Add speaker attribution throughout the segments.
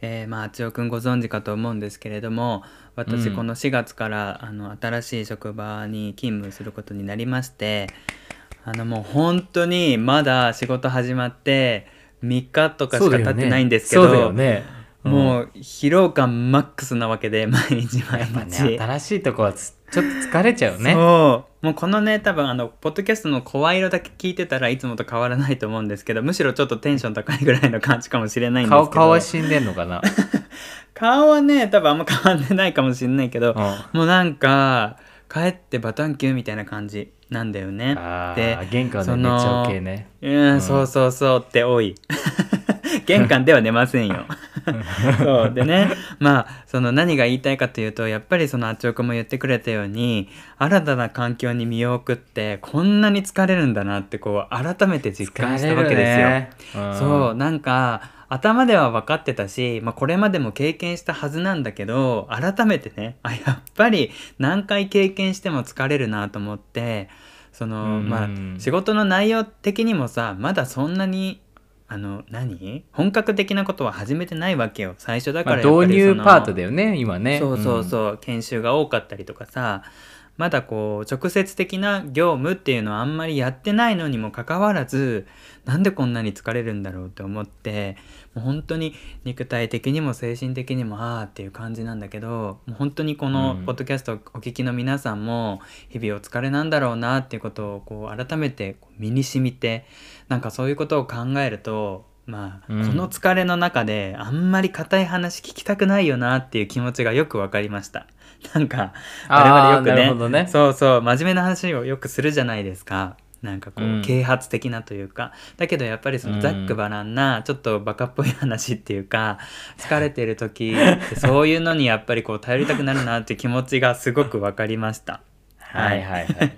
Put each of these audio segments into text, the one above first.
Speaker 1: えーまあ、あちおくんご存知かと思うんですけれども私
Speaker 2: うん。
Speaker 1: この4月から、あの新しい職場に勤務することになりましてあのもう本当にまだ仕事始まって3日とかしか経ってないんですけどもう疲労感マックスなわけで毎日毎日。
Speaker 2: ね新しいとこはつちょっと疲れちゃうね。
Speaker 1: そう。もうこのね多分あのポッドキャストの声色だけ聞いてたらいつもと変わらないと思うんですけどむしろちょっとテンション高いぐらいの感じかもしれないんですけど。
Speaker 2: 顔顔は死んでんのかな、
Speaker 1: 顔はね多分あんま変わってないかもしれないけど、
Speaker 2: うん。
Speaker 1: もうなんか帰ってバタンキューみたいな感じなんだよね。
Speaker 2: あ
Speaker 1: で
Speaker 2: ー玄関で
Speaker 1: そ
Speaker 2: 寝ちゃ
Speaker 1: の
Speaker 2: う系ね。
Speaker 1: うん、
Speaker 2: うん。
Speaker 1: そうそうそうって多い。玄関では寝ませんよ そうでね。まあその何が言いたいかというとやっぱりそのあっちおくんも言ってくれたように新たな環境に身を置くってこんなに疲れるんだなってこう改めて実感したわけですよ。
Speaker 2: ね。ん。
Speaker 1: そうなんか頭では分かってたし、まあ、これまでも経験したはずなんだけど改めてねあやっぱり何回経験しても疲れるなと思ってその、
Speaker 2: うん。
Speaker 1: まあ仕事の内容的にもさまだそんなにあの何？本格的なことは始めてないわけよ。最初だか
Speaker 2: まあ
Speaker 1: らやっぱ
Speaker 2: 導入パートだよね今ね。
Speaker 1: そうそうそう、研修が多かったりとかさ。まだこう直接的な業務っていうのはあんまりやってないのにもかかわらずなんでこんなに疲れるんだろうって思ってもう本当に肉体的にも精神的にもああっていう感じなんだけどもう本当にこの
Speaker 2: うん。
Speaker 1: ポッドキャストをお聞きの皆さんも日々お疲れなんだろうなっていうことをこう改めて身に染みてなんかそういうことを考えるとまあ、
Speaker 2: うん。
Speaker 1: この疲れの中であんまり硬い話聞きたくないよなっていう気持ちがよくわかりました。なんか我々よくね
Speaker 2: ね。
Speaker 1: そうそう真面目な話をよくするじゃないですか。なんかこう、
Speaker 2: うん。
Speaker 1: 啓発的なというか。だけどやっぱりそのざっくばらんな、ちょっとバカっぽい話っていうか疲れてる時って そういうのにやっぱりこう頼りたくなるなっていう気持ちがすごくわかりました。
Speaker 2: はいはい。はい。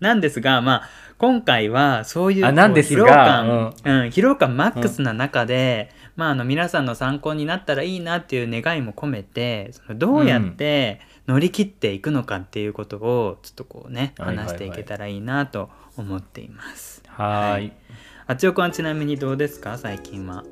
Speaker 1: なんですが、まあ、今回はそういう
Speaker 2: あなんですが
Speaker 1: こう疲労感、うん。疲労感マックスな中で、まあ、あの皆さんの参考になったらいいなっていう願いも込めてそのどうやって乗り切っていくのかっていうことをちょっとこうね
Speaker 2: はいはいはい。
Speaker 1: 話していけたらいいなと思っています。
Speaker 2: はーい。
Speaker 1: あちおくんはちなみにどうですか？最近は。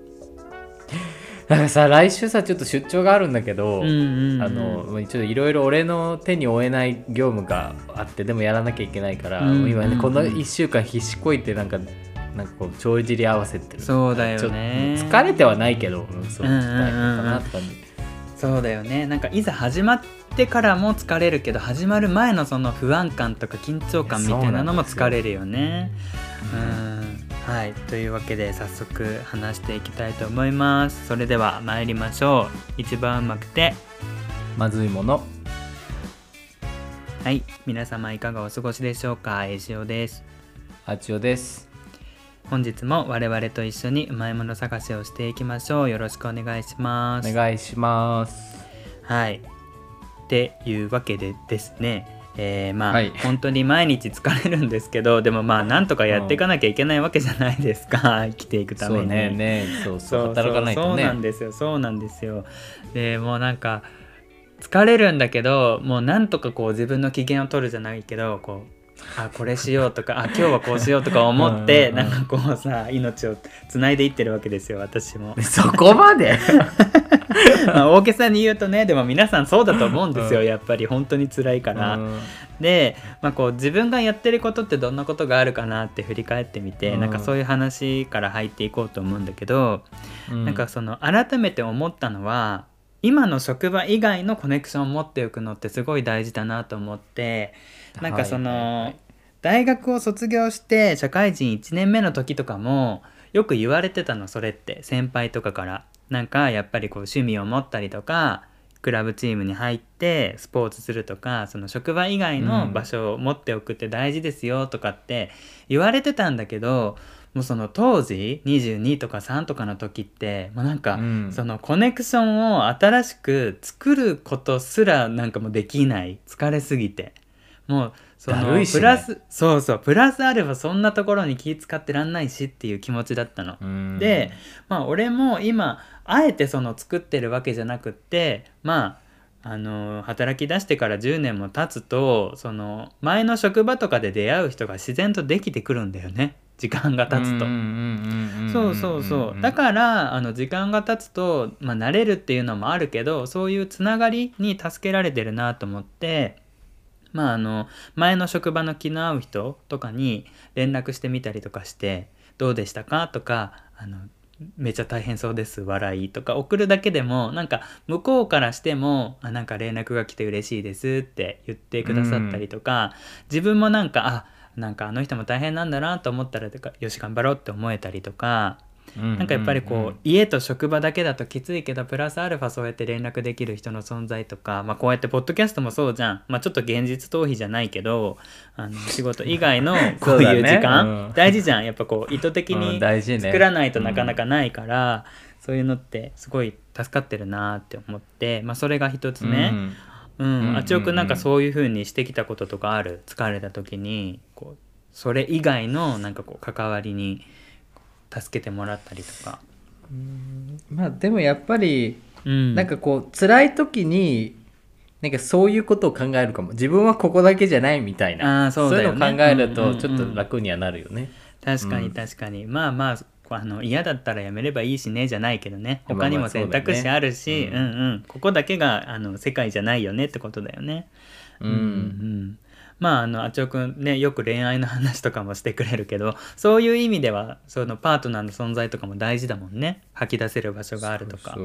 Speaker 2: だからさ来週さちょっと出張があるんだけど、
Speaker 1: うんうんうん。
Speaker 2: あのちょっといろいろ俺の手に負えない業務があってでもやらなきゃいけないから、今ね
Speaker 1: うん
Speaker 2: この1週間必死こいてなんかなんかこう帳尻合わせてる
Speaker 1: そうだよね。
Speaker 2: 疲れてはないけど、うん、そうかなって感じ、
Speaker 1: そうだよね。なんかいざ始まってからも疲れるけど始まる前のその不安感とか緊張感みたいなのも疲れるよね。うんはいというわけで早速話していきたいと思います。それでは参りましょう。一番うまくて
Speaker 2: まずいもの
Speaker 1: はい皆様いかがお過ごしでしょうか？えしおです。
Speaker 2: あちおです
Speaker 1: 本日も我々と一緒にうまいもの探しをしていきましょう。よろしくお願いします。
Speaker 2: お願いします
Speaker 1: はい。っていうわけでですね、えーまあ、
Speaker 2: はい。
Speaker 1: 本当に毎日疲れるんですけど でもまあなんとかやっていかなきゃいけないわけじゃないですか、生きていくために。
Speaker 2: そうね。ねそう
Speaker 1: そ
Speaker 2: そうう働かないと
Speaker 1: そうなん
Speaker 2: ね
Speaker 1: ですよ。そうなんですよ。でもうなんか疲れるんだけどもうなんとかこう自分の機嫌を取るじゃないけどこうあこれしようとかあ今日はこうしようとか思って
Speaker 2: うん
Speaker 1: なんかこうさ命をつないでいってるわけですよ私も。
Speaker 2: そこまで？
Speaker 1: まあ大げさに言うとねでも皆さんそうだと思うんですよ、
Speaker 2: うん。
Speaker 1: やっぱり。本当に辛いから。
Speaker 2: うん。
Speaker 1: で、まあ、こう自分がやってることってどんなことがあるかなって振り返ってみて、
Speaker 2: うん。
Speaker 1: なんかそういう話から入っていこうと思うんだけど、
Speaker 2: うん。
Speaker 1: なんかその改めて思ったのは今の職場以外のコネクションを持っておくのってすごい大事だなと思ってなんかその、大学を卒業して社会人1年目の時とかもよく言われてたのそれって。先輩とかからなんかやっぱりこう趣味を持ったりとかクラブチームに入ってスポーツするとかその職場以外の場所を持っておくって大事ですよとかって言われてたんだけどもうその当時22とか3とかの時ってもうなんか、
Speaker 2: うん。
Speaker 1: そのコネクションを新しく作ることすらなんかもうできない。疲れすぎて。もうその
Speaker 2: だるいしね
Speaker 1: プラスそうそうプラスアルファそんなところに気使ってらんないしっていう気持ちだったの。
Speaker 2: うん
Speaker 1: でまあ俺も今あえてその作ってるわけじゃなくってまああの働き出してから10年も経つとその前の職場とかで出会う人が自然とできてくるんだよね。時間が経つと。そうそうそうだからあの時間が経つと、まあ、慣れるっていうのもあるけどそういうつながりに助けられてるなと思ってまああの前の職場の気の合う人とかに連絡してみたりとかして「どうでしたか?」とかあのめっちゃ大変そうです笑いとか送るだけでもなんか向こうからしてもあなんか連絡が来て嬉しいですって言ってくださったりとか、自分もなんかあなんかあの人も大変なんだなと思ったらとかよし頑張ろうって思えたりとかなんかやっぱりこう、家と職場だけだときついけどプラスアルファそうやって連絡できる人の存在とか、まあ、こうやってポッドキャストもそうじゃん、まあ、ちょっと現実逃避じゃないけどあの 仕事以外のこういう時間、ねうん、大事じゃん。やっぱこう意図的に作らないとなかなかないから、そういうのってすごい助かってるなって思って、まあ、それが一つ目。うん。うん、あちおくんなんかそういうふうにしてきたこととかある？疲れた時にこうそれ以外のなんかこう関わりに助けてもらったりとか。
Speaker 2: うん。まあでもやっぱり、うん、なんかこう辛い時になんかそういうことを考えるかも。自分はここだけじゃないみたいな。
Speaker 1: あそう、ね,、
Speaker 2: いうのを考えるとちょっと楽にはなるよね。うんうんうん、
Speaker 1: 確かに。確かに、うん、まあまああの嫌だったらやめればいいしねじゃないけどね。他にも選択肢あるし、まあまあね、うん、うんうん。ここだけがあの世界じゃないよねってことだよね。うん、うん、まああのあちおくんねよく恋愛の話とかもしてくれるけどそういう意味ではそのパートナーの存在とかも大事だもんね。吐き出せる場所があるとか。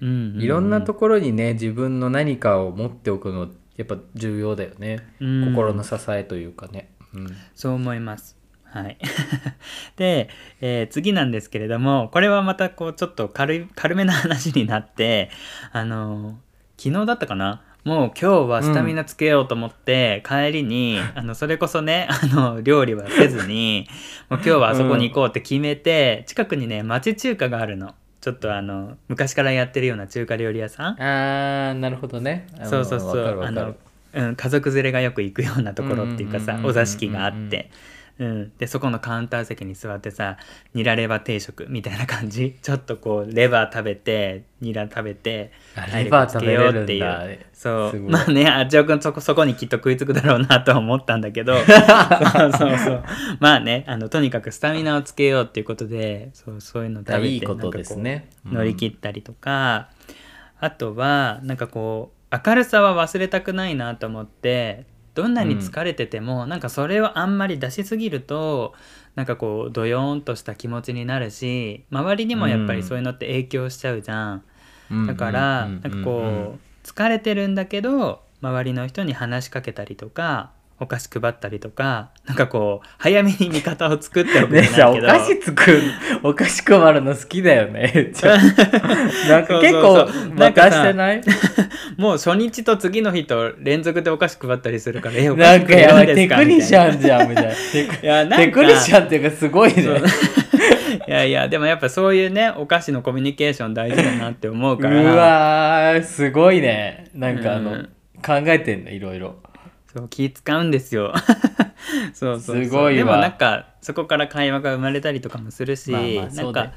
Speaker 2: いろんなところにね自分の何かを持っておくのやっぱ重要だよね、うん、心の支えというかね、
Speaker 1: うん、そう思います。はい。で、えー、次なんですけれどもこれはまたこうちょっと軽い軽めな話になってあの昨日だったかなもう今日はスタミナつけようと思って、うん、帰りにあのそれこそね あの料理はせずにもう今日はあそこに行こうって決めて、うん、近くにね町中華があるの。ちょっとあの昔からやってるような中華料理屋さん。
Speaker 2: あーなるほどね。
Speaker 1: そうそうそう。あの、うん、家族連れがよく行くようなところっていうかさお座敷があって、うん、でそこのカウンター席に座ってさニラレバ定食みたいな感じ。ちょっとこうレバー食べてニラ食べて
Speaker 2: レバー食べようっていう。
Speaker 1: そう。まあねあっちおくんそこそこにきっと食いつくだろうなと思ったんだけど。そうそうそう。まあねあのとにかくスタミナをつけようっていうことでそうそういうの食べて
Speaker 2: いいことですね、
Speaker 1: うん、乗り切ったりとか。あとはなんかこう明るさは忘れたくないなと思ってどんなに疲れてても、うん、なんかそれをあんまり出しすぎるとなんかこうドヨーンとした気持ちになるし周りにもやっぱりそういうのって影響しちゃうじゃん。うん、だからなんかこう疲れてるんだけど周りの人に話しかけたりとかお菓子配ったりとかなんかこう早めに味方を作っておく
Speaker 2: んだけど。お菓子作るお菓子配るの好きだよね。なんか結構なんかしてない？
Speaker 1: もう初日と次の日と連続でお菓子配ったりするから
Speaker 2: えお菓子配るんですか？テクニシャンじゃんみたいな。いやテクニシャンっていうかすごいね。
Speaker 1: いやいやでもやっぱそういうねお菓子のコミュニケーション大事だなって思うから。
Speaker 2: うわすごいね。なんかあの、うん、考えてんのいろいろ
Speaker 1: そう気使うんですよ。そうそう
Speaker 2: すごい
Speaker 1: でもなんかそこから会話が生まれたりとかもするし、まあまあなんか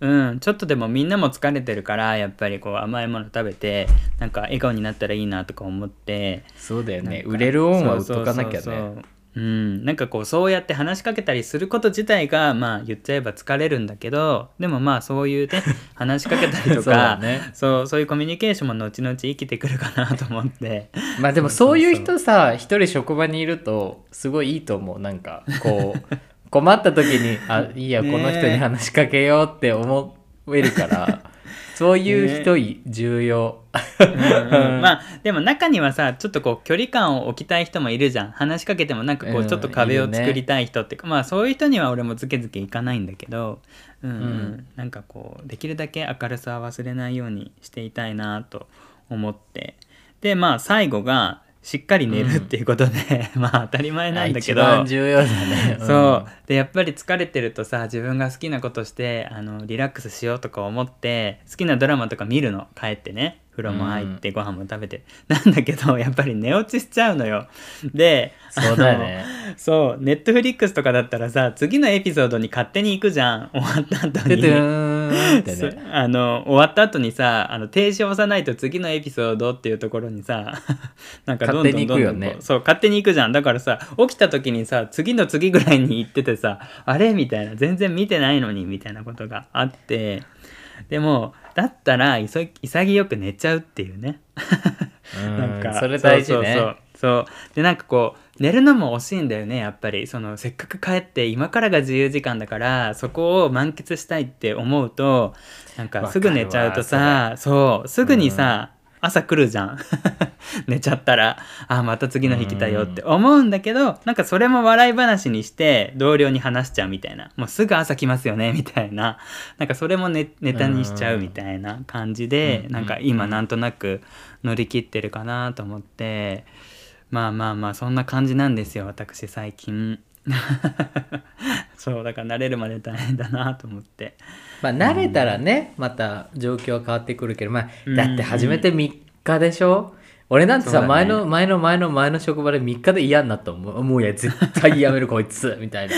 Speaker 1: う、んちょっとでもみんなも疲れてるからやっぱりこう甘いもの食べてなんか笑顔になったらいいなとか思って。
Speaker 2: そうだよね。売れる音は売っとかなきゃね
Speaker 1: うん、なんかこうそうやって話しかけたりすること自体がまあ言っちゃえば疲れるんだけどでもまあそういうね 話しかけたりとかそう、ね、そうそういうコミュニケーションも後々生きてくるかなと思って。
Speaker 2: まあでもそういう人さ一人職場にいるとすごいいいと思う。なんかこう 困った時にあいいやこの人に話しかけようって思えるから。そういう人、ね、重要。
Speaker 1: うん、まあでも中にはさちょっとこう距離感を置きたい人もいるじゃん。話しかけてもなんかこうちょっと壁を作りたい人っていうか、うんね、まあそういう人には俺もずけずけいかないんだけど、うん、うん、なんかこうできるだけ明るさは忘れないようにしていたいなと思って。でまあ最後がしっかり寝るっていうことで、うん、まあ当たり前なんだけど。
Speaker 2: 一番重要だね、
Speaker 1: うん、そう。でやっぱり疲れてるとさ自分が好きなことしてあのリラックスしようとか思って好きなドラマとか見るの？帰ってね風呂も入ってご飯も食べて、なんだけどやっぱり寝落ちしちゃうのよ。で
Speaker 2: そうだよね
Speaker 1: そうネットフリックスとかだったらさ次のエピソードに勝手に行くじゃん。終わった後に。
Speaker 2: ね。
Speaker 1: あの終わった後にさあの停止を押さないと次のエピソードっていうところにさなんかどんどんどんどん
Speaker 2: 勝手に行くよね。
Speaker 1: そう勝手に行くじゃん。だからさ起きた時にさ次の次ぐらいに行っててさあれ？みたいな。全然見てないのにみたいなことがあって。でもだったら急潔く寝ちゃうっていうね。
Speaker 2: うん。
Speaker 1: なんか
Speaker 2: それ大事ね。
Speaker 1: そうそうでなんかこう寝るのも惜しいんだよねやっぱり。そのせっかく帰って今からが自由時間だからそこを満喫したいって思うとなんかすぐ寝ちゃうとさそう。すぐにさ、朝来るじゃん。寝ちゃったら。あまた次の日来たよって思うんだけどなんかそれも笑い話にして同僚に話しちゃうみたいな。もうすぐ朝来ますよねみたいな。なんかそれもネネタにしちゃうみたいな感じで
Speaker 2: うん。
Speaker 1: なんか今なんとなく乗り切ってるかなと思って。まあまあまあそんな感じなんですよ私最近 そうだから慣れるまで大変だなと思って。
Speaker 2: まあ慣れたらね、また状況は変わってくるけど、まあ、
Speaker 1: うん。
Speaker 2: だって初めて3日でしょ、俺なんてさ、
Speaker 1: ね。
Speaker 2: 前の前の前の前の職場で3日で嫌になったもん。もういや絶対やめるこいつ みたいな。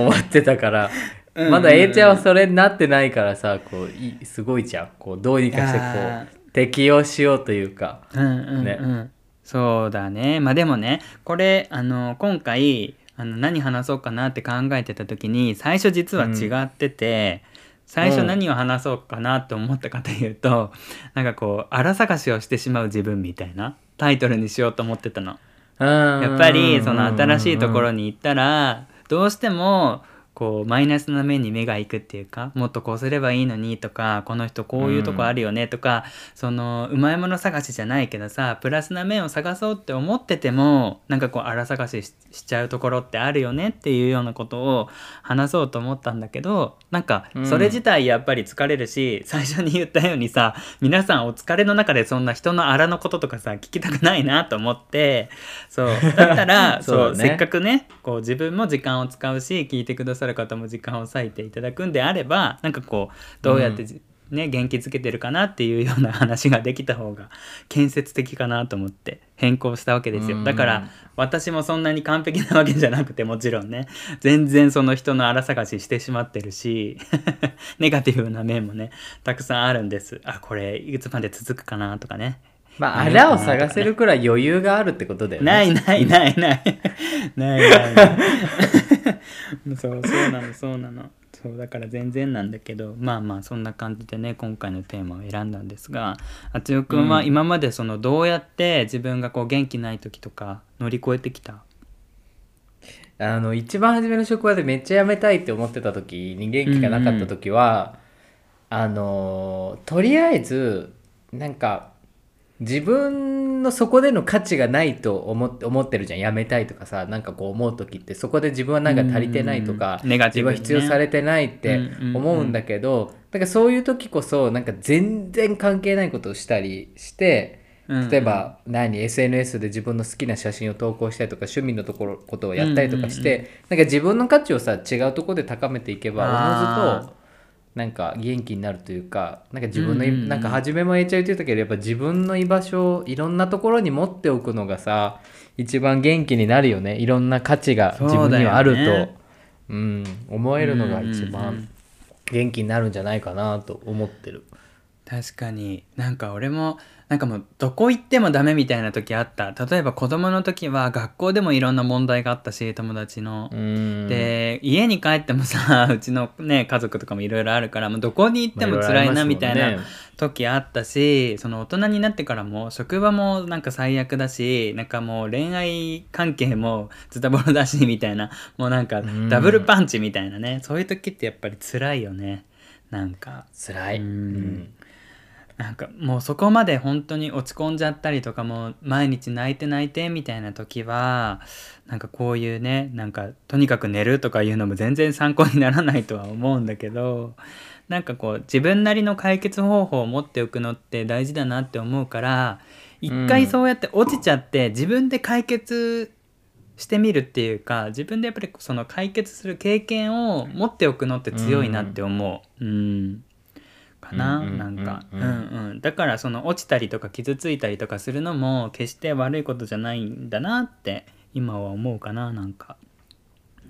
Speaker 2: 思ってたから。
Speaker 1: うん
Speaker 2: まだ A ちゃんはそれになってないからさこういすごいじゃん。こうどうにかしてこ
Speaker 1: あ
Speaker 2: う適応しようというか。
Speaker 1: うんうんうん、
Speaker 2: ね。
Speaker 1: そうだね。まあでもねこれあの今回あの何話そうかなって考えてた時に最初実は違ってて、最初何を話そうかなと思ったかというと、なんかこう荒探しをしてしまう自分みたいなタイトルにしようと思ってたの。や
Speaker 2: や
Speaker 1: っぱりその新しいところに行ったらどうしてもこうマイナスな面に目が行くっていうかもっとこうすればいいのにとかこの人こういうとこあるよねとか、そのうまいもの探しじゃないけどさプラスな面を探そうって思っててもなんかこう荒探しししちゃうところってあるよねっていうようなことを話そうと思ったんだけどなんかそれ自体やっぱり疲れるし、最初に言ったようにさ皆さんお疲れの中でそんな人の荒のこととかさ聞きたくないなと思ってそうだったら
Speaker 2: そ
Speaker 1: そう
Speaker 2: ね
Speaker 1: せっかくねこう自分も時間を使うし聞いてくださる方も時間を割いていただくんであればなんかこうどうやってじ、ね、元気づけてるかなっていうような話ができた方が 建設的かなと思って変更したわけですよ。
Speaker 2: うん。
Speaker 1: だから私もそんなに完璧なわけじゃなくてもちろんね全然その人の荒探ししてしまってるし ネガティブな面もねたくさんあるんです。あこれいつまで続くかなとかね。
Speaker 2: まああらを探せるくらい余裕があるってことだよね。
Speaker 1: ないないないない。ないないない そうそうなのそうなの。そうだから全然なんだけどまあまあそんな感じでね今回のテーマを選んだんですがあつよくんは
Speaker 2: うん。
Speaker 1: 今までそのどうやって自分がこう元気ない時とか乗り越えてきた？
Speaker 2: あの一番初めの職場でめっちゃ辞めたいって思ってた時に元気がなかった時は、あのとりあえずなんか自分のそこでの価値がないと思って思ってるじゃん。辞めたいとかさなんかこう思う時ってそこで自分はなんか足りてないとか、
Speaker 1: うんネガティブにね。
Speaker 2: 自分は必要されてないって思うんだけど、だからそういう時こそなんか全然関係ないことをしたりして。例えば何 SNS で自分の好きな写真を投稿したりとか趣味のところことをやったりとかして、なんか自分の価値をさ違うところで高めていけばおのずとなんか元気になるというかなんか自分のい、
Speaker 1: うんうんうん。
Speaker 2: なんか初めもちゃん言ってたけどやっぱ自分の居場所をいろんなところに持っておくのがさ一番元気になるよね。いろんな価値が自分にはあると。
Speaker 1: そうね。
Speaker 2: うん、思えるのが一
Speaker 1: うんうんうん
Speaker 2: 番元気になるんじゃないかなと思ってる。
Speaker 1: 確かに。なんか俺もなんかもうどこ行ってもダメみたいな時あった。例えば子供の時は学校でもいろんな問題があったし友達の、
Speaker 2: うん。
Speaker 1: で家に帰ってもさ うちのね家族とかもいろいろあるからもうどこに行っても辛いなみたいな時あったしその大人になってからも職場もなんか最悪だしなんかもう恋愛関係もズタボロだしみたいなもうなんか
Speaker 2: うん。
Speaker 1: ダブルパンチみたいなね。そういう時ってやっぱり辛いよね。なんか。
Speaker 2: 辛い、
Speaker 1: うん。
Speaker 2: うん
Speaker 1: なんかもうそこまで本当に落ち込んじゃったりとかも毎日泣いて泣いてみたいな時はなんかこういうねなんかとにかく寝るとかいうのも全然参考にならないとは思うんだけどなんかこう自分なりの解決方法を持っておくのって大事だなって思うから一回そうやって落ちちゃって自分で解決してみるっていうか自分でやっぱりその解決する経験を持っておくのって強いなって思う。うん、
Speaker 2: うんうんうん
Speaker 1: なんか、
Speaker 2: う
Speaker 1: うんんうん、だからその落ちたりとか傷ついたりとかするのも決して悪いことじゃないんだなって今は思うかななんか。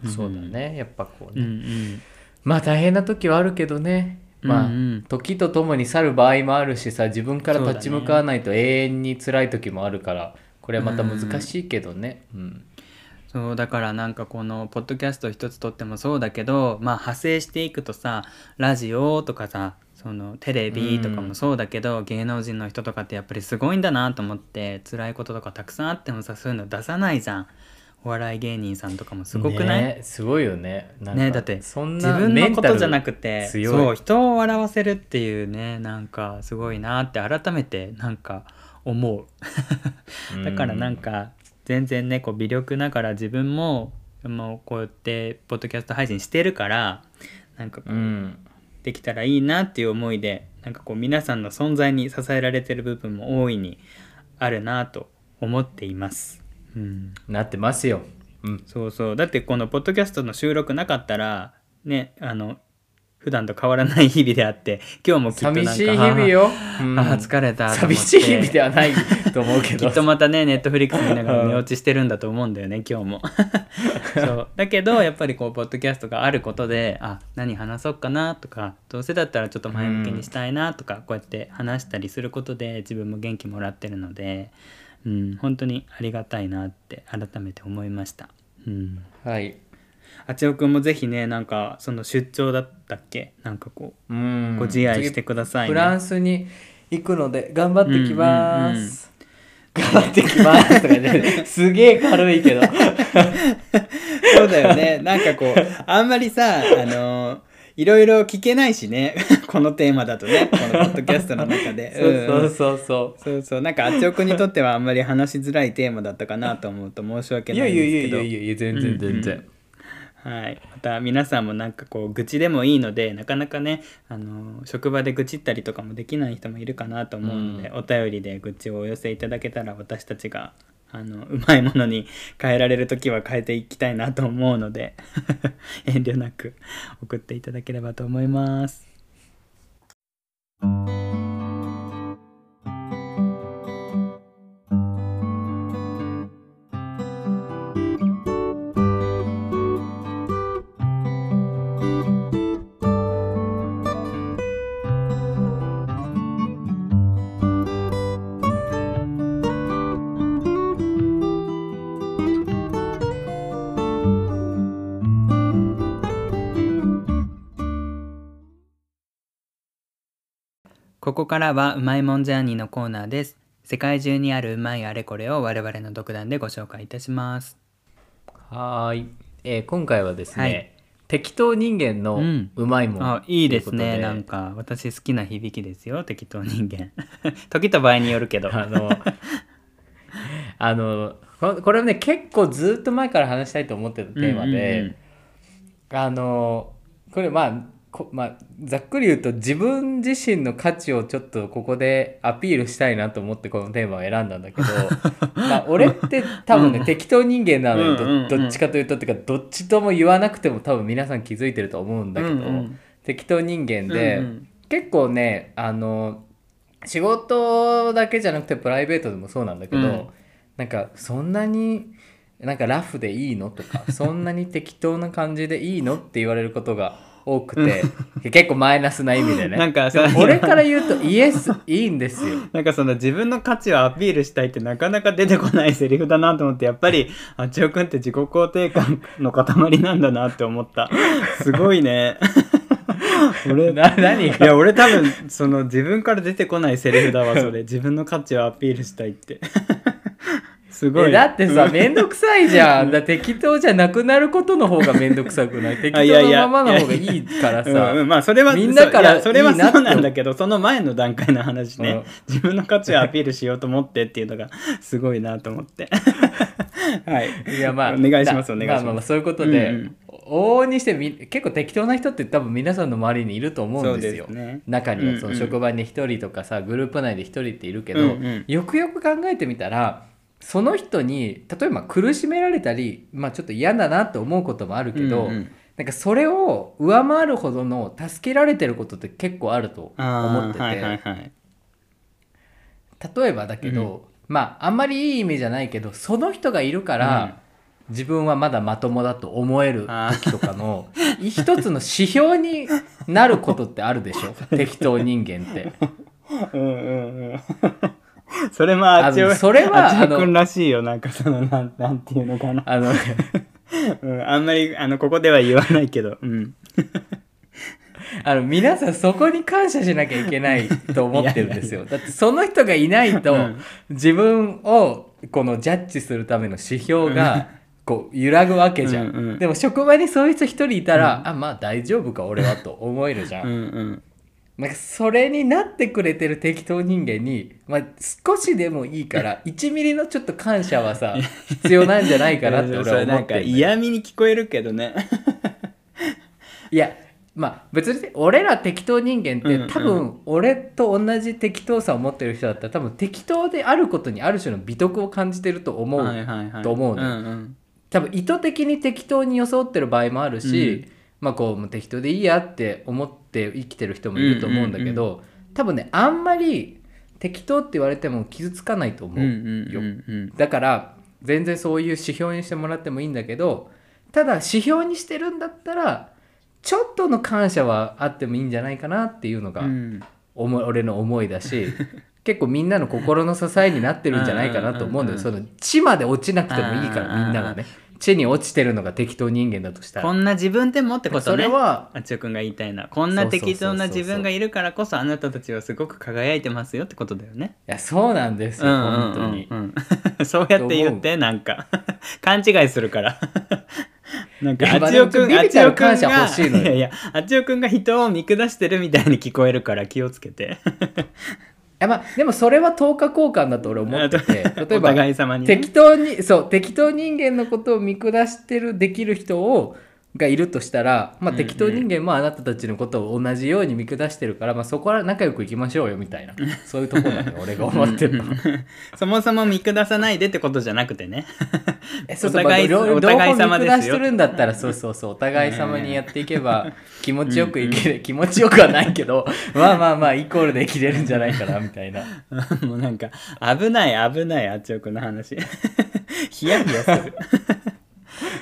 Speaker 2: そうだね。やっぱこう
Speaker 1: うん
Speaker 2: ね、
Speaker 1: うん。
Speaker 2: まあ大変な時はあるけどね。まあ、
Speaker 1: うんうん。
Speaker 2: 時とともに去る場合もあるしさ自分から立ち向かわないと永遠に辛い時もあるからこれはまた難しいけどね。うん。
Speaker 1: そうだからなんかこのポッドキャスト一つとってもそうだけどまあ派生していくとさラジオとかさそのテレビとかもそうだけど、芸能人の人とかってやっぱりすごいんだなと思って辛いこととかたくさんあってもさそういうの出さないじゃん。お笑い芸人さんとかもすごくない、
Speaker 2: ねすごいよね。
Speaker 1: ねだって
Speaker 2: そんな
Speaker 1: 自分のことじゃな
Speaker 2: く
Speaker 1: くてそう人を笑わせるっていうねなんかすごいなって改めてなんか思う。だからなんか全然ねこう微力ながら自分ももうこうやってポッドキャスト配信してるからなんかこ
Speaker 2: う
Speaker 1: うんできたらいいなっていう思いでなんかこう皆さんの存在に支えられてる部分も大いにあるなと思っています。うん、
Speaker 2: なってますよ。うん。
Speaker 1: そうそう。だってこのポッドキャストの収録なかったらねあの普段と変わらない日々であって 今日もきっとなんか
Speaker 2: 寂しい日々よ、うん。
Speaker 1: 疲れた
Speaker 2: 寂しい日々ではないと思うけ
Speaker 1: き
Speaker 2: ど
Speaker 1: っとまたねネットフリックス見ながら寝落ちしてるんだと思うんだよね今日も。そう。だけどやっぱりこうポッドキャストがあることであ何話そうかなとかどうせだったらちょっと前向きにしたいなとか、こうやって話したりすることで自分も元気もらってるので、うん、本当にありがたいなって改めて思いました。うん。
Speaker 2: はい
Speaker 1: あちおくんもぜひねなんかその出張だったっけ？なんかこう
Speaker 2: うん
Speaker 1: ご自愛してくださいね
Speaker 2: フランスに行くので頑張ってきます、頑張ってきますとかね すげえ軽いけど
Speaker 1: そうだよね。なんかこう、あんまりさ、あのいろいろ聞けないしね。このテーマだとね。このポッドキャストの中で。
Speaker 2: そう
Speaker 1: うん
Speaker 2: そうそうそ
Speaker 1: そうそう。なんか、あっちおくんにとってはあんまり話しづらいテーマだったかなと思うと申し訳ない
Speaker 2: ういやいやい
Speaker 1: ですけど。
Speaker 2: やいやいや全然全然、
Speaker 1: はい、また皆さんもなんかこう愚痴でもいいのでなかなかねあの職場で愚痴ったりとかもできない人もいるかなと思うので、お便りで愚痴をお寄せいただけたら私たちがあのうまいものに変えられる時は変えていきたいなと思うので 遠慮なく送っていただければと思います。ここからはうまいもんジャーニーのコーナーです。世界中にあるうまいあれこれを我々の独断でご紹介いたします。
Speaker 2: はーい、えー今回はですね、
Speaker 1: はい。
Speaker 2: 適当人間の
Speaker 1: うん。
Speaker 2: うまいもん、
Speaker 1: あいいですね。なんか私好きな響きですよ。適当人間。時と場合によるけど。
Speaker 2: あの あのここれはね結構ずっと前から話したいと思ってたテーマで、
Speaker 1: うんうんうん。
Speaker 2: あのこれまあこまあ、ざっくり言うと自分自身の価値をちょっとここでアピールしたいなと思ってこのテーマを選んだんだけど まあ俺って多分ね、
Speaker 1: うん。
Speaker 2: 適当人間なのよ、ど
Speaker 1: うんうんうん。
Speaker 2: どっちかというとっていうかどっちとも言わなくても多分皆さん気づいてると思うんだけど、
Speaker 1: うんうん。
Speaker 2: 適当人間で、
Speaker 1: うんうん。
Speaker 2: 結構ねあの仕事だけじゃなくてプライベートでもそうなんだけど、
Speaker 1: うん。
Speaker 2: なんかそんなになんかラフでいいのとかそんなに適当な感じでいいのって言われることが多くて結構マイナスな意味でね。
Speaker 1: なんかさ
Speaker 2: 俺から言うとイエスいいんですよ。
Speaker 1: なんかその自分の価値をアピールしたいってなかなか出てこないセリフだなと思ってやっぱり あちおくんって自己肯定感の塊なんだなって思った。すごいね。俺
Speaker 2: な何
Speaker 1: いや俺多分その自分から出てこないセリフだわそれ。自分の価値をアピールしたいってすごい。
Speaker 2: えだってさ
Speaker 1: うん。
Speaker 2: めんどくさいじゃん。だ適当じゃなくなることの方がめんどくさくない？適当のままの方がいいからさ。
Speaker 1: うんうん、まあそれは
Speaker 2: みんなから
Speaker 1: それはそうなんだけどその前の段階の話ね、
Speaker 2: うん。
Speaker 1: 自分の価値をアピールしようと思ってっていうのがすごいなと思って。はい。
Speaker 2: いやまあ
Speaker 1: お願いします
Speaker 2: だ
Speaker 1: お願いします。
Speaker 2: まあまあまあそういうことで、
Speaker 1: うんうん。
Speaker 2: 往々にしてみ結構適当な人って多分皆さんの周りにいると思うんですよ。
Speaker 1: ね。
Speaker 2: 中には。その
Speaker 1: うん。うん
Speaker 2: 職場に1人とかさグループ内で1人っているけど、
Speaker 1: うんうん。
Speaker 2: よくよく考えてみたらその人に例えば苦しめられたり、まあ、ちょっと嫌だなと思うこともあるけど、
Speaker 1: うんうん。
Speaker 2: なんかそれを上回るほどの助けられてることって結構あると思ってて、
Speaker 1: はいはいはい。
Speaker 2: 例えばだけど、まああんまりいい意味じゃないけどその人がいるから、自分はまだまともだと思える時とかの一つの指標になることってあるでしょ？適当人間って。
Speaker 1: うんうんうんそれもあっちお
Speaker 2: あのそれは
Speaker 1: あっちくんらしいよ。なんかそのなんなんていうのかな、
Speaker 2: あの
Speaker 1: うん、あんまりあのここでは言わないけど。うん。
Speaker 2: あの皆さんそこに感謝しなきゃいけないと思ってるんですよ。だってその人がいないと、
Speaker 1: うん。
Speaker 2: 自分をこのジャッジするための指標がこう揺らぐわけじゃん。
Speaker 1: うんうん。
Speaker 2: でも職場にそういう人一人いたら、あまあ大丈夫か俺はと思えるじゃん。
Speaker 1: うんうん
Speaker 2: なんかそれになってくれてる適当人間に、まあ、少しでもいいから 1ミリのちょっと感謝はさ必要なんじゃないかなって俺は思ってるんだよ
Speaker 1: 嫌味に聞こえるけどね。
Speaker 2: いやまあ別に俺ら適当人間っ
Speaker 1: うんうん。
Speaker 2: て多分俺と同じ適当さを持ってる人だったら多分適当であることにある種の美徳を感じてると思う、と思うの多分意図的に適当に装ってる場合もあるし、まあこう適当でいいやって思って生きてる人もいると思うんだけど、多分ねあんまり適当って言われても傷つかないと思う。
Speaker 1: うんうん
Speaker 2: よ、
Speaker 1: うんうん。
Speaker 2: だから全然そういう指標にしてもらってもいいんだけどただ指標にしてるんだったらちょっとの感謝はあってもいいんじゃないかなっていうのが俺の思いだし 結構みんなの心の支えになってるんじゃないかなと思うんだよ。
Speaker 1: うん。
Speaker 2: その地まで落ちなくてもいいからみんながね地に落ちてるのが適当人間だとしたら。
Speaker 1: こんな自分でもってこと
Speaker 2: そ
Speaker 1: ね
Speaker 2: れは
Speaker 1: あっちおくんが言いたいな。こんな適当な自分がいるからこそあなたたちはすごく輝いてますよってことだよね。
Speaker 2: いやそうなんですよ本当に
Speaker 1: うんうんうん。そうやって言ってなんか。勘違いするから。なんかあっちおくん
Speaker 2: まあ
Speaker 1: ちおくんが
Speaker 2: い
Speaker 1: やいやあっちおくんが人を見下してるみたいに聞こえるから気をつけて。
Speaker 2: いやまあでもそれは等価交換だと俺思ってて例え
Speaker 1: お
Speaker 2: ば
Speaker 1: ね。
Speaker 2: 適当にそう適当人間のことを見下してるできる人をがいるとしたら、まあ、適当人間もあなたたちのことを同じように見下してるから、まあ、そこは仲良くいきましょうよみたいなそういうところなのよ 俺が思ってるの。
Speaker 1: そもそも見下さないでってことじゃなくてね。
Speaker 2: えそうそう
Speaker 1: お互い
Speaker 2: まあ両
Speaker 1: お互い
Speaker 2: 両方
Speaker 1: 様ですよ。
Speaker 2: 見下してるんだったらそうそうそうお互い様にやっていけば気持ちよくいける、気持ちよくはないけどまあまあまあイコールで生きれるんじゃないかなみたいな。
Speaker 1: もうなんか危ない危ないあっちおくんの話。ヒヤヒヤする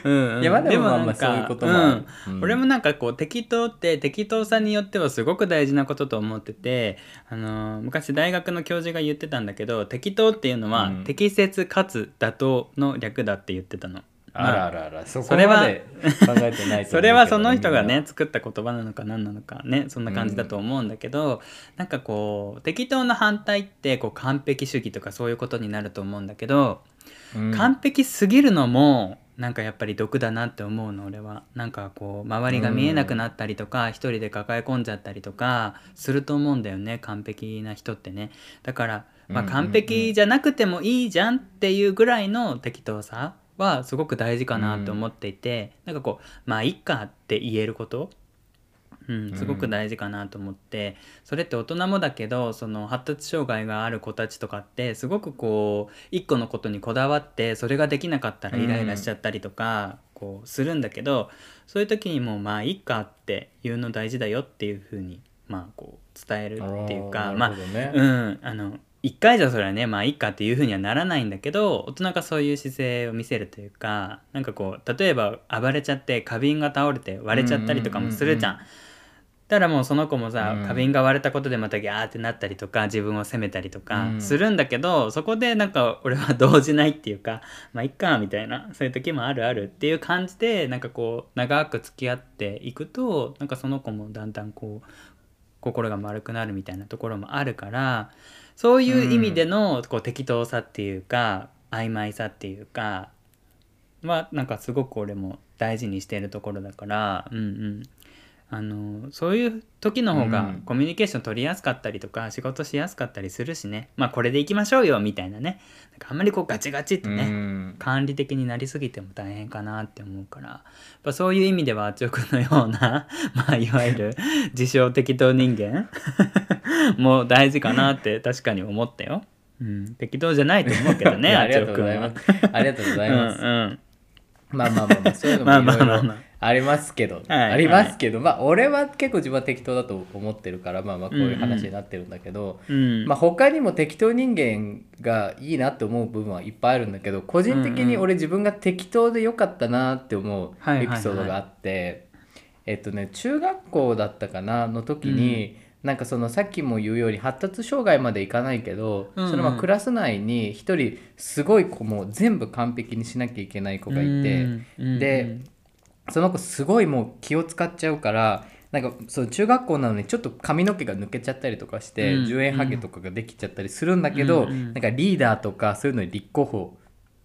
Speaker 1: うん、うん、
Speaker 2: いやまあでもまあ
Speaker 1: なんか
Speaker 2: まあそういうこともある。
Speaker 1: うん。
Speaker 2: うん。
Speaker 1: 俺もなんかこう適当って適当さによってはすごく大事なことと思ってて、あのー昔大学の教授が言ってたんだけど適当っていうのは、
Speaker 2: うん。
Speaker 1: 適切かつ妥当の略だって言ってたの。
Speaker 2: あらあらあら。そこ
Speaker 1: それは
Speaker 2: まで考えてない
Speaker 1: それはその人がね作った言葉なのか何なのかねそんな感じだと思うんだけど、なんかこう適当な反対ってこう完璧主義とかそういうことになると思うんだけど、
Speaker 2: なうん。
Speaker 1: 完璧すぎるのもなんかやっぱり毒だなって思うの俺は。なんかこう周りが見えなくなったりとか、一人で抱え込んじゃったりとかすると思うんだよね完璧な人ってね。だから、まあ、完璧じゃなくてもいいじゃんっていうぐらいの適当さはすごく大事かなと思っていて、なんかこうまあいっかって言えることうん、すごく大事かなと思って、それって大人もだけどその発達障害がある子たちとかってすごくこう一個のことにこだわってそれができなかったらイライラしちゃったりとか、こうするんだけどそういう時にもうまあいいかって言うの大事だよっていうふうにまあこう伝えるっていうか
Speaker 2: あー
Speaker 1: まあうんあの一回じゃそれはねまあいいかっていうふうにはならないんだけど大人がそういう姿勢を見せるというかなんかこう例えば暴れちゃって花瓶が倒れて割れちゃったりとかもするじゃん。
Speaker 2: うん
Speaker 1: だからもうその子もさ、
Speaker 2: うん。
Speaker 1: 花瓶が割れたことでまたギャーってなったりとか自分を責めたりとか
Speaker 2: うん。
Speaker 1: するんだけど、そこでなんか俺は動じないっていうかまあいっかみたいなそういう時もあるあるっていう感じでなんかこう長く付き合っていくとなんかその子もだんだんこう心が丸くなるみたいなところもあるからそういう意味でのこう適当さっていうか曖昧さっていうかはなんかすごく俺も大事にしてるところだからうんうんあのそういう時の方が
Speaker 2: うん。
Speaker 1: コミュニケーション取りやすかったりとか仕事しやすかったりするしね。まあこれでいきましょうよみたいなね。なんかあんまりこうガチガチってね、
Speaker 2: うん。
Speaker 1: 管理的になりすぎても大変かなって思うから。やっぱそういう意味ではあっちおくんのような まあいわゆる自称適当人間 もう大事かなって確かに思ったよ。うん、適当じゃないと思うけど
Speaker 2: い
Speaker 1: ね
Speaker 2: や
Speaker 1: あ
Speaker 2: ありがとうございます。ありがとうございます。
Speaker 1: うんうん。
Speaker 2: まあまあまあまあそういうの
Speaker 1: まあ
Speaker 2: もいろいろ
Speaker 1: まあ
Speaker 2: りますけど、
Speaker 1: はい
Speaker 2: ありますけど、まあ俺は結構自分は適当だと思ってるからまあまあこういう話になってるんだけど、
Speaker 1: うん。
Speaker 2: まあ他にも適当人間がいいなって思う部分はいっぱいあるんだけど個人的に俺自分が適当でよかったなって思うエピソードがあって、えっとね中学校だったかなの時に、なんかそのさっきも言うように発達障害までいかないけど、
Speaker 1: うんうん。
Speaker 2: そのまあクラス内に一人すごい子もう全部完璧にしなきゃいけない子がいて、
Speaker 1: うん。
Speaker 2: でその子すごいもう気を使っちゃうからなんかそう中学校なのにちょっと髪の毛が抜けちゃったりとかして、
Speaker 1: うん
Speaker 2: 10円ハゲとかができちゃったりするんだけど、
Speaker 1: うんうん
Speaker 2: なんかリーダーとかそういうのに立候補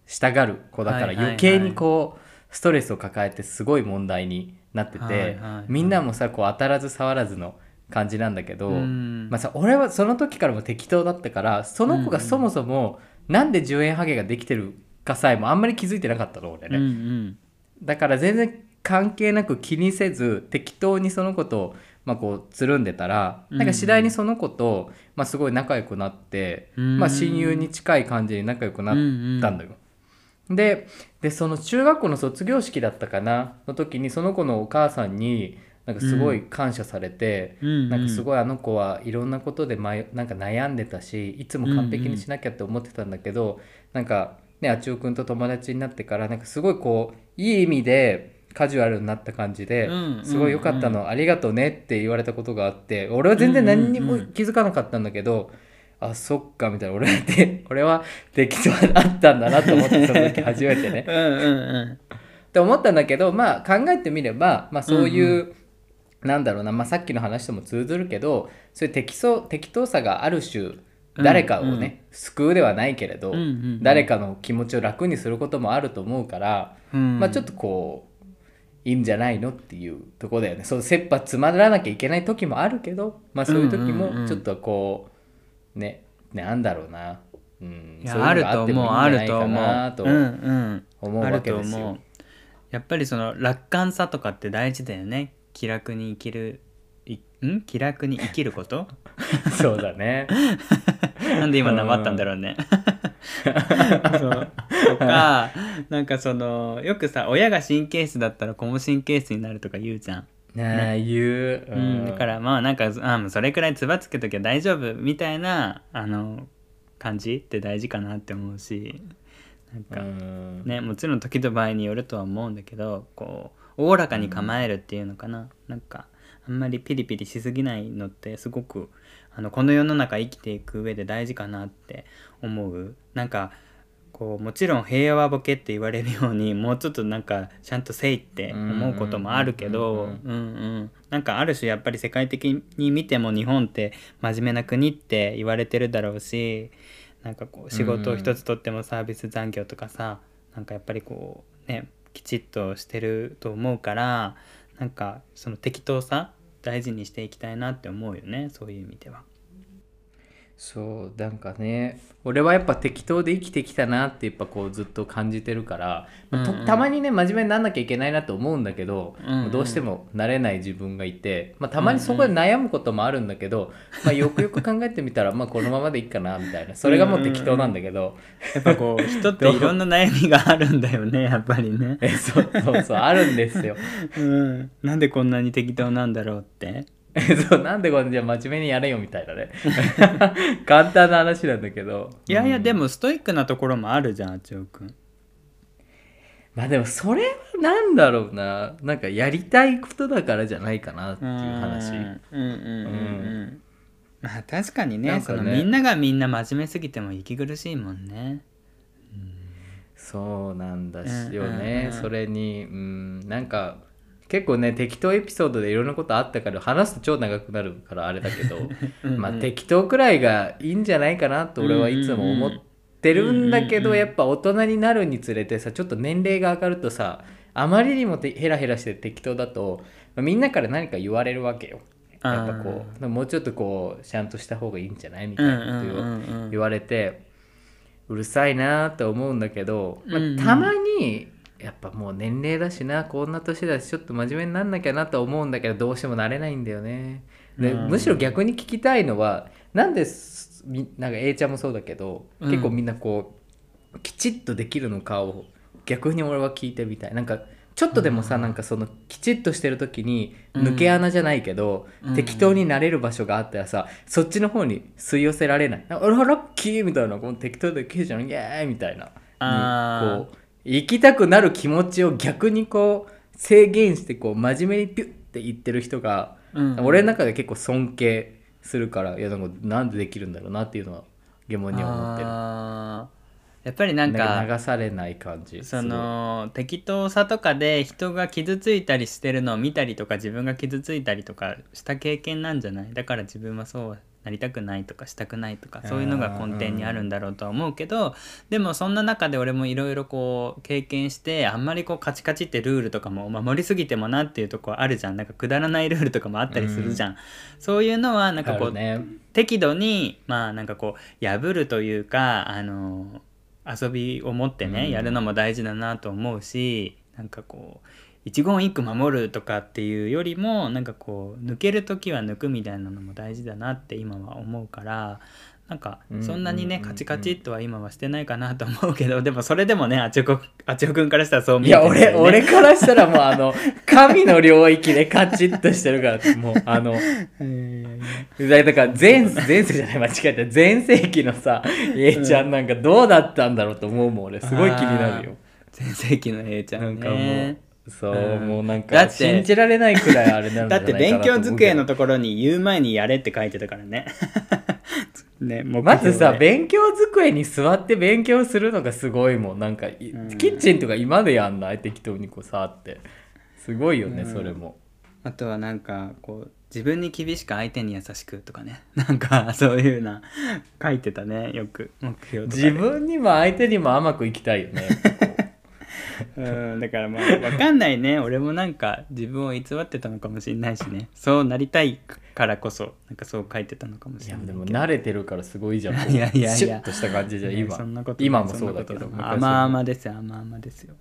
Speaker 2: したがる子だから余計にこうストレスを抱えてすごい問題になってて、
Speaker 1: はいはいはい。
Speaker 2: みんなもさこう当たらず触らずの感じなんだけど、
Speaker 1: うん。
Speaker 2: まあさ俺はその時からも適当だったからその子がそもそもなんで10円ハゲができてるかさえもあんまり気づいてなかったの俺ね。
Speaker 1: うんうん。
Speaker 2: だから全然関係なく気にせず適当にその子と、まあ、こうつるんでたら、
Speaker 1: うん。
Speaker 2: なんか次第にその子と、まあ、すごい仲良くなって、
Speaker 1: うん。
Speaker 2: まあ、親友に近い感じに仲良くなったんだよ。ででその中学校の卒業式だったかなの時にその子のお母さんになんかすごい感謝されて、
Speaker 1: うん。うん
Speaker 2: なんかすごいあの子はいろんなことで迷なんか悩んでたしいつも完璧にしなきゃって思ってたんだけど、なんかねあちおくんと友達になってからなんかすごいこういい意味でカジュアルになった感じで、
Speaker 1: うん
Speaker 2: すごい良かったの、ありがとうねって言われたことがあって俺は全然何にも気づかなかったんだけど、あそっかみたいな。俺はて 俺は適当だったんだなと思ってその時 初めてね。
Speaker 1: うんうんうん。
Speaker 2: って思ったんだけどまあ考えてみれば、まあ、そういう、なんだろうな、まあ、さっきの話とも通ずるけどそういう適当適当さがある種誰かをね、救うではないけれど、
Speaker 1: うんうんうん。
Speaker 2: 誰かの気持ちを楽にすることもあると思うから、
Speaker 1: うん。
Speaker 2: まあ、ちょっとこういいんじゃないのっていうとこだよね。そう切羽詰まらなきゃいけない時もあるけど、まあ、そういう時もちょっとこうねなんだろうな、うん、
Speaker 1: い
Speaker 2: そういうの
Speaker 1: やあると
Speaker 2: がっても
Speaker 1: 思うあ
Speaker 2: いいんじゃないか
Speaker 1: ると思う
Speaker 2: なと思う。
Speaker 1: あると
Speaker 2: わけですよ。
Speaker 1: 思う。やっぱりその楽観さとかって大事だよね。気楽に生きるいん？気楽に生きること？
Speaker 2: そうだね。
Speaker 1: なんで今なまったんだろうね。そう。とかなんかそのよくさ親が神経質だったら子も神経質になるとか言うじゃん。
Speaker 2: ねえ言う、
Speaker 1: うん、だからまあなんかあそれくらいつばつけときゃ大丈夫みたいなあの感じって大事かなって思うし。なん
Speaker 2: う
Speaker 1: か、
Speaker 2: ん。
Speaker 1: ねもちろん時と場合によるとは思うんだけどこうおおらかに構えるっていうのかな、なんかあんまりピリピリしすぎないのってすごくあのこの世の中生きていく上で大事かなって思う。なんかこうもちろん平和ボケって言われるように もうちょっとなんかちゃんとせいって思うこともあるけど
Speaker 2: うん
Speaker 1: うんうんなんかある種やっぱり世界的に見ても日本って真面目な国って言われてるだろうしなんかこう仕事を一つとってもサービス残業とかさなんかやっぱりこうねきちっとしてると思うからなんかその適当さ大事にしていきたいなって思うよねそういう意味では。
Speaker 2: そうなんかね俺はやっぱ適当で生きてきたなってやっぱこうずっと感じてるから、まあと
Speaker 1: うんうん。
Speaker 2: たまにね真面目になんなきゃいけないなと思うんだけど、
Speaker 1: うんうん。
Speaker 2: どうしてもなれない自分がいて、まあ、たまにそこで悩むこともあるんだけど、まあ、よくよく考えてみたらまあこのままでいいかなみたいな。それがもう適当なんだけど、
Speaker 1: やっぱこう人っていろんな悩みがあるんだよね やっぱりね。
Speaker 2: えそうそうそうあるんですよ。
Speaker 1: うん、なんでこんなに適当なんだろうって。
Speaker 2: え そうなんでこれじゃあ真面目にやれよみたいなね。簡単な話なんだけど。
Speaker 1: いやいや、
Speaker 2: うん。
Speaker 1: でもストイックなところもあるじゃんあちおくん。
Speaker 2: まあでもそれはなんだろうな。なんかやりたいことだからじゃないかなっていう話。
Speaker 1: うんうんうんうんうん。まあ確かにね
Speaker 2: なんかね。
Speaker 1: そのみんながみんな真面目すぎても息苦しいもんね。
Speaker 2: そうなんだし
Speaker 1: うん
Speaker 2: よね、
Speaker 1: うんうん。
Speaker 2: それにうん。なんか結構ね適当エピソードでいろんなことあったから話すと超長くなるからあれだけど
Speaker 1: うんうん
Speaker 2: まあ適当くらいがいいんじゃないかなと俺はいつも思ってるんだけど、やっぱ大人になるにつれてさちょっと年齢が上がるとさあまりにもてヘラヘラして適当だと、まあみんなから何か言われるわけよ。やっぱこうもうちょっとこうちゃんとした方がいいんじゃないみたいなこと言わ
Speaker 1: うんうんうんうん。
Speaker 2: 言われてうるさいなって思うんだけど、まあたまにやっぱもう年齢だしなこんな年だしちょっと真面目になんなきゃなとは思うんだけどどうしてもなれないんだよね。で
Speaker 1: うん。
Speaker 2: むしろ逆に聞きたいのはなんでなんか A ちゃんもそうだけど、
Speaker 1: うん。
Speaker 2: 結構みんなこうきちっとできるのかを逆に俺は聞いてみたい。なんかちょっとでもさ、
Speaker 1: うん。
Speaker 2: なんかそのきちっとしてる時に
Speaker 1: うん。
Speaker 2: 抜け穴じゃないけど、
Speaker 1: うん。
Speaker 2: 適当になれる場所があったらさそっちの方に吸い寄せられない。あらラッキーみたいなこの適当でけじゃんイエーイみたいな。こう行きたくなる気持ちを逆にこう制限してこう真面目にピュッて言ってる人が、
Speaker 1: うん
Speaker 2: 俺の中で結構尊敬するからいやなんかなんでできるんだろうなっていうのは疑問には思ってる。
Speaker 1: やっぱりなんか
Speaker 2: 流されない感じ
Speaker 1: その適当さとかで人が傷ついたりしてるのを見たりとか自分が傷ついたりとかした経験なんじゃない？だから自分はそうなりたくないとかしたくないとかそういうのが根底にあるんだろうとは思うけどでもそんな中で俺もいろいろこう経験してあんまりこうカチカチってルールとかも守りすぎてもなっていうとこあるじゃん。なんかくだらないルールとかもあったりするじゃん、そういうのはなんかこう、
Speaker 2: ね。
Speaker 1: 適度にまあなんかこう破るというかあの遊びを持ってね、
Speaker 2: うん。
Speaker 1: やるのも大事だなと思うしなんかこう一言一句守るとかっていうよりもなんかこう抜ける時は抜くみたいなのも大事だなって今は思うからなんか
Speaker 2: うん
Speaker 1: そんなにね、
Speaker 2: うん
Speaker 1: カチカチっとは今はしてないかなと思うけどでもそれでもねあちおこ あちおくんからしたらそう見
Speaker 2: いや
Speaker 1: えてるんだ
Speaker 2: 俺俺からしたらもうあの 神の領域でカチッとしてるからもうあのだから前前世じゃない間違えた。前世紀のさ A ちゃんなんかどうだったんだろうと思うもん俺。すごい気になるよ。
Speaker 1: 全盛期の A ちゃん
Speaker 2: なんかも
Speaker 1: ね
Speaker 2: うそう、
Speaker 1: うん。
Speaker 2: もうなんか
Speaker 1: だって
Speaker 2: 信じられないくらいあれなん
Speaker 1: だって
Speaker 2: じゃないかな
Speaker 1: 勉強
Speaker 2: と思うけど。
Speaker 1: 机のところに言う前にやれって書いてたからね。ね、目標
Speaker 2: まずさ
Speaker 1: で
Speaker 2: 勉強机に座って勉強するのがすごいもん。なんか、い
Speaker 1: うん。
Speaker 2: キッチンとか今でやんない？適当にこうさって。すごいよね、
Speaker 1: うん。
Speaker 2: それも。
Speaker 1: あとはなんかこう自分に厳しく相手に優しくとかね。なんかそういうな書いてたねよく。目標とかで。
Speaker 2: 自分にも相手にも甘くいきたいよね
Speaker 1: うんだからまあ分かんないね。俺もなんか自分を偽ってたのかもしれないしね。そうなりたいからこそなんかそう書いてたのかもし
Speaker 2: いや
Speaker 1: れない
Speaker 2: でも慣れてるからすごいじゃん。
Speaker 1: いやいやいや。
Speaker 2: シュッとした感じじゃ今。
Speaker 1: そんなこと
Speaker 2: 今もそうだけど
Speaker 1: そんなことない。
Speaker 2: 昔は
Speaker 1: 甘々ですよ甘々ですよ。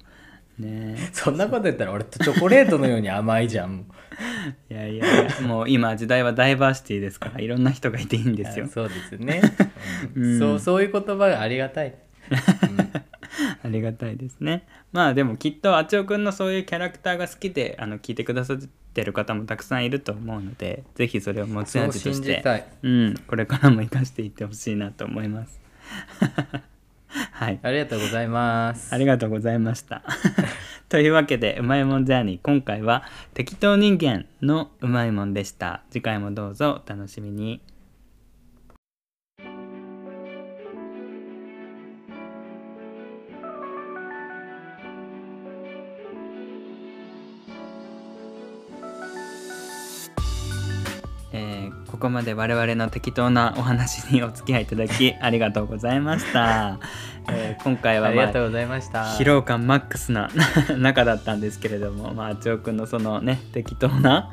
Speaker 1: ね。
Speaker 2: そんなこと言ったら俺とチョコレートのように甘いじゃん。
Speaker 1: いやいやいやもう今時代はダイバーシティですからいろんな人がいていいんですよ。
Speaker 2: あそうですね、う
Speaker 1: うん。
Speaker 2: んそうそういう言葉がありがたい、
Speaker 1: ありがたいですねまあでもきっとあちおくんのそういうキャラクターが好きであの聞いてくださってる方もたくさんいると思うのでぜひそれを持ち味として
Speaker 2: 信じたい
Speaker 1: うん、これからも生かしていってほしいなと思います はい
Speaker 2: ありがとうございます
Speaker 1: ありがとうございました。というわけで、うまいもんジャーニー、今回は適当人間のうまいもんでした。次回もどうぞお楽しみに。ここまで我々の適当なお話にお付き合いいただきありがとうございました。えー今回は、まあ
Speaker 2: ありがとうございました
Speaker 1: 疲労感マックスな 中だったんですけれども、まあ、あちおくんのそのね適当な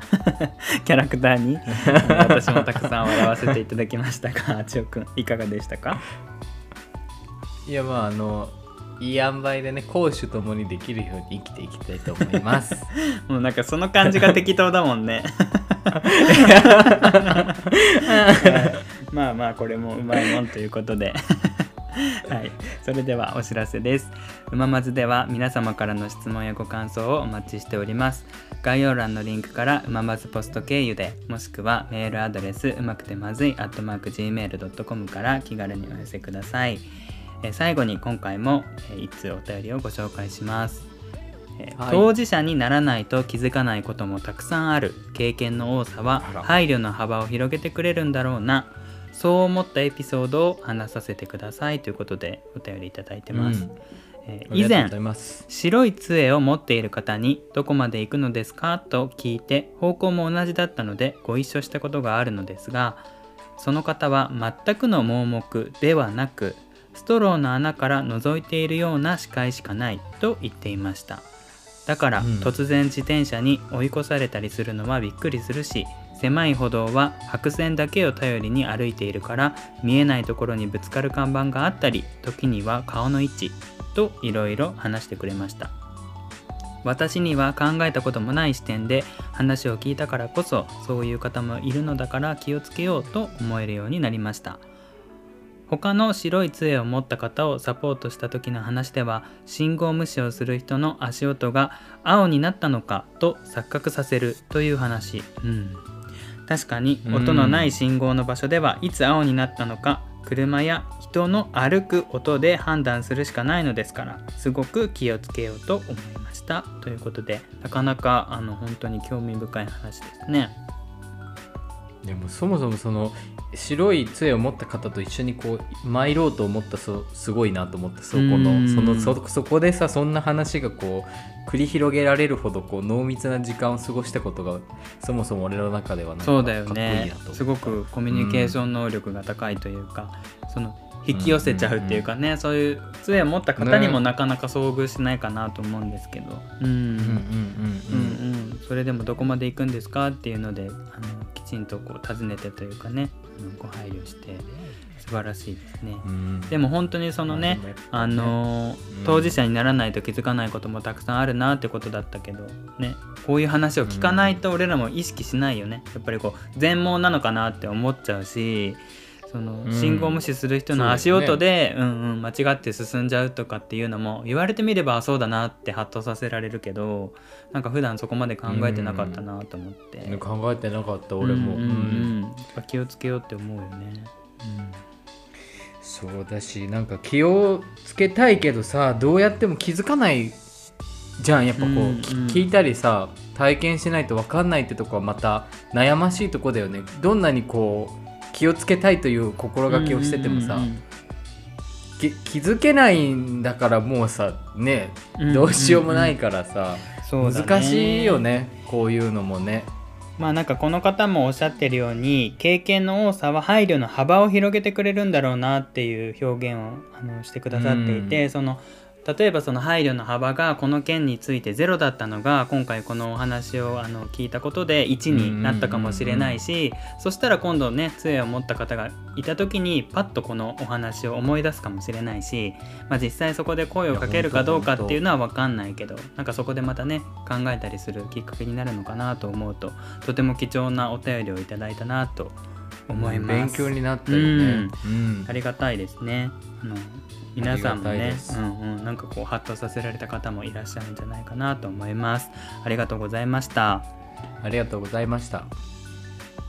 Speaker 1: キャラクターにえー私もたくさん笑わせていただきましたがあちおくんいかがでしたか？
Speaker 2: いやまああのいい塩梅でね攻守ともにできるように生きていきたいと思います
Speaker 1: もうなんかその感じが適当だもんね まあまあこれもうまいもんということで はい、それではお知らせです。うままずでは皆様からの質問やご感想をお待ちしております。概要欄のリンクからうままずポスト経由で、もしくはメールアドレスうまくてまずい gmail.com から気軽にお寄せください。えー最後に今回も、えー、一通お便りをご紹介します。えー
Speaker 2: はい。
Speaker 1: 当事者にならないと気づかないこともたくさんある。経験の多さは配慮の幅を広げてくれるんだろうな。そう思ったエピソードを話させてください。ということでお便りいただいてます、
Speaker 2: うん。
Speaker 1: えー以前白い杖を持っている方に「どこまで行くのですか?」と聞いて方向も同じだったのでご一緒したことがあるのですがその方は全くの盲目ではなくストローの穴から覗いているような視界しかないと言っていました。だから、
Speaker 2: うん。
Speaker 1: 突然自転車に追い越されたりするのはびっくりするし狭い歩道は白線だけを頼りに歩いているから見えないところにぶつかる看板があったり時には顔の位置といろいろ話してくれました。私には考えたこともない視点で話を聞いたからこそそういう方もいるのだから気をつけようと思えるようになりました他の白い杖を持った方をサポートした時の話では信号無視をする人の足音が青になったのかと錯覚させるという話、うん、確かに音のない信号の場所ではいつ青になったのか車や人の歩く音で判断するしかないのですからすごく気をつけようと思いましたということでなかなかあの本当に興味深い話ですね。
Speaker 2: でもそもそもその白い杖を持った方と一緒にこう参ろうと思ったそすごいなと思ってそこ
Speaker 1: うん。
Speaker 2: のそのそそこでさそんな話がこう繰り広げられるほどこう濃密な時間を過ごしたことがそもそも俺の中ではなんか
Speaker 1: そうだよ
Speaker 2: かっこいい
Speaker 1: ね
Speaker 2: なと思った。
Speaker 1: すごくコミュニケーション能力が高いというか、その引き寄せちゃうっていうかね、そういう杖を持った方にも
Speaker 2: ね。
Speaker 1: なかなか遭遇しないかなと思うんですけど、うん
Speaker 2: うんうん
Speaker 1: うんうんそれでもどこまで行くんですかっていうのであのきちんとこう尋ねてというかねご配慮して素晴らしいですね。
Speaker 2: うん。うん
Speaker 1: でも本当にそのね
Speaker 2: まあ
Speaker 1: あの
Speaker 2: うん。
Speaker 1: 当事者にならないと気づかないこともたくさんあるなってことだったけどね。こういう話を聞かないと俺らも意識しないよね。やっぱりこう全盲なのかなって思っちゃうしその
Speaker 2: うん。
Speaker 1: 信号無視する人の足音で、うんうん間違って進んじゃうとかっていうのも言われてみればあそうだなってハッとさせられるけどなんか普段そこまで考えてなかったなと思って、
Speaker 2: ね考えてなかった俺も、
Speaker 1: うんうんうん。やっぱ気をつけようって思うよね。
Speaker 2: そうだしなんか気をつけたいけどさどうやっても気づかないじゃん。やっぱこう、
Speaker 1: うん
Speaker 2: き
Speaker 1: うん。
Speaker 2: 聞いたりさ体験しないと分かんないってとこはまた悩ましいとこだよね。どんなにこう気をつけたいという心がけをしててもさ、気づけないんだからもうさね
Speaker 1: うん
Speaker 2: どうしようもないからさ、難しいよねこういうのもね。
Speaker 1: まあなんかこの方もおっしゃってるように経験の多さは配慮の幅を広げてくれるんだろうなっていう表現をあのしてくださっていて、その例えばその配慮の幅がこの件について0だったのが今回このお話をあの聞いたことで1になったかもしれないし、そしたら今度ね杖を持った方がいた時にパッとこのお話を思い出すかもしれないし、まあ、実際そこで声をかけるかどうかっていうのは分かんないけどなんかそこでまたね考えたりするきっかけになるのかなと思うととても貴重なお便りをいただいたなと思います。
Speaker 2: 勉強になったよね。うん
Speaker 1: ありがたいですね。あの皆さんもねうんうん、なんかこうハッとさせられた方もいらっしゃるんじゃないかなと思います。ありがとうございました。
Speaker 2: ありがとうございました。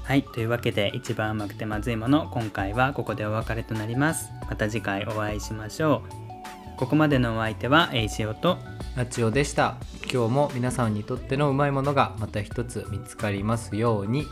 Speaker 1: はい、というわけで一番甘くてまずいもの今回はここでお別れとなります。また次回お会いしましょう。ここまでのお相手はエイシオと
Speaker 2: あちおでした今日も皆さんにとってのうまいものがまた一つ見つかりますように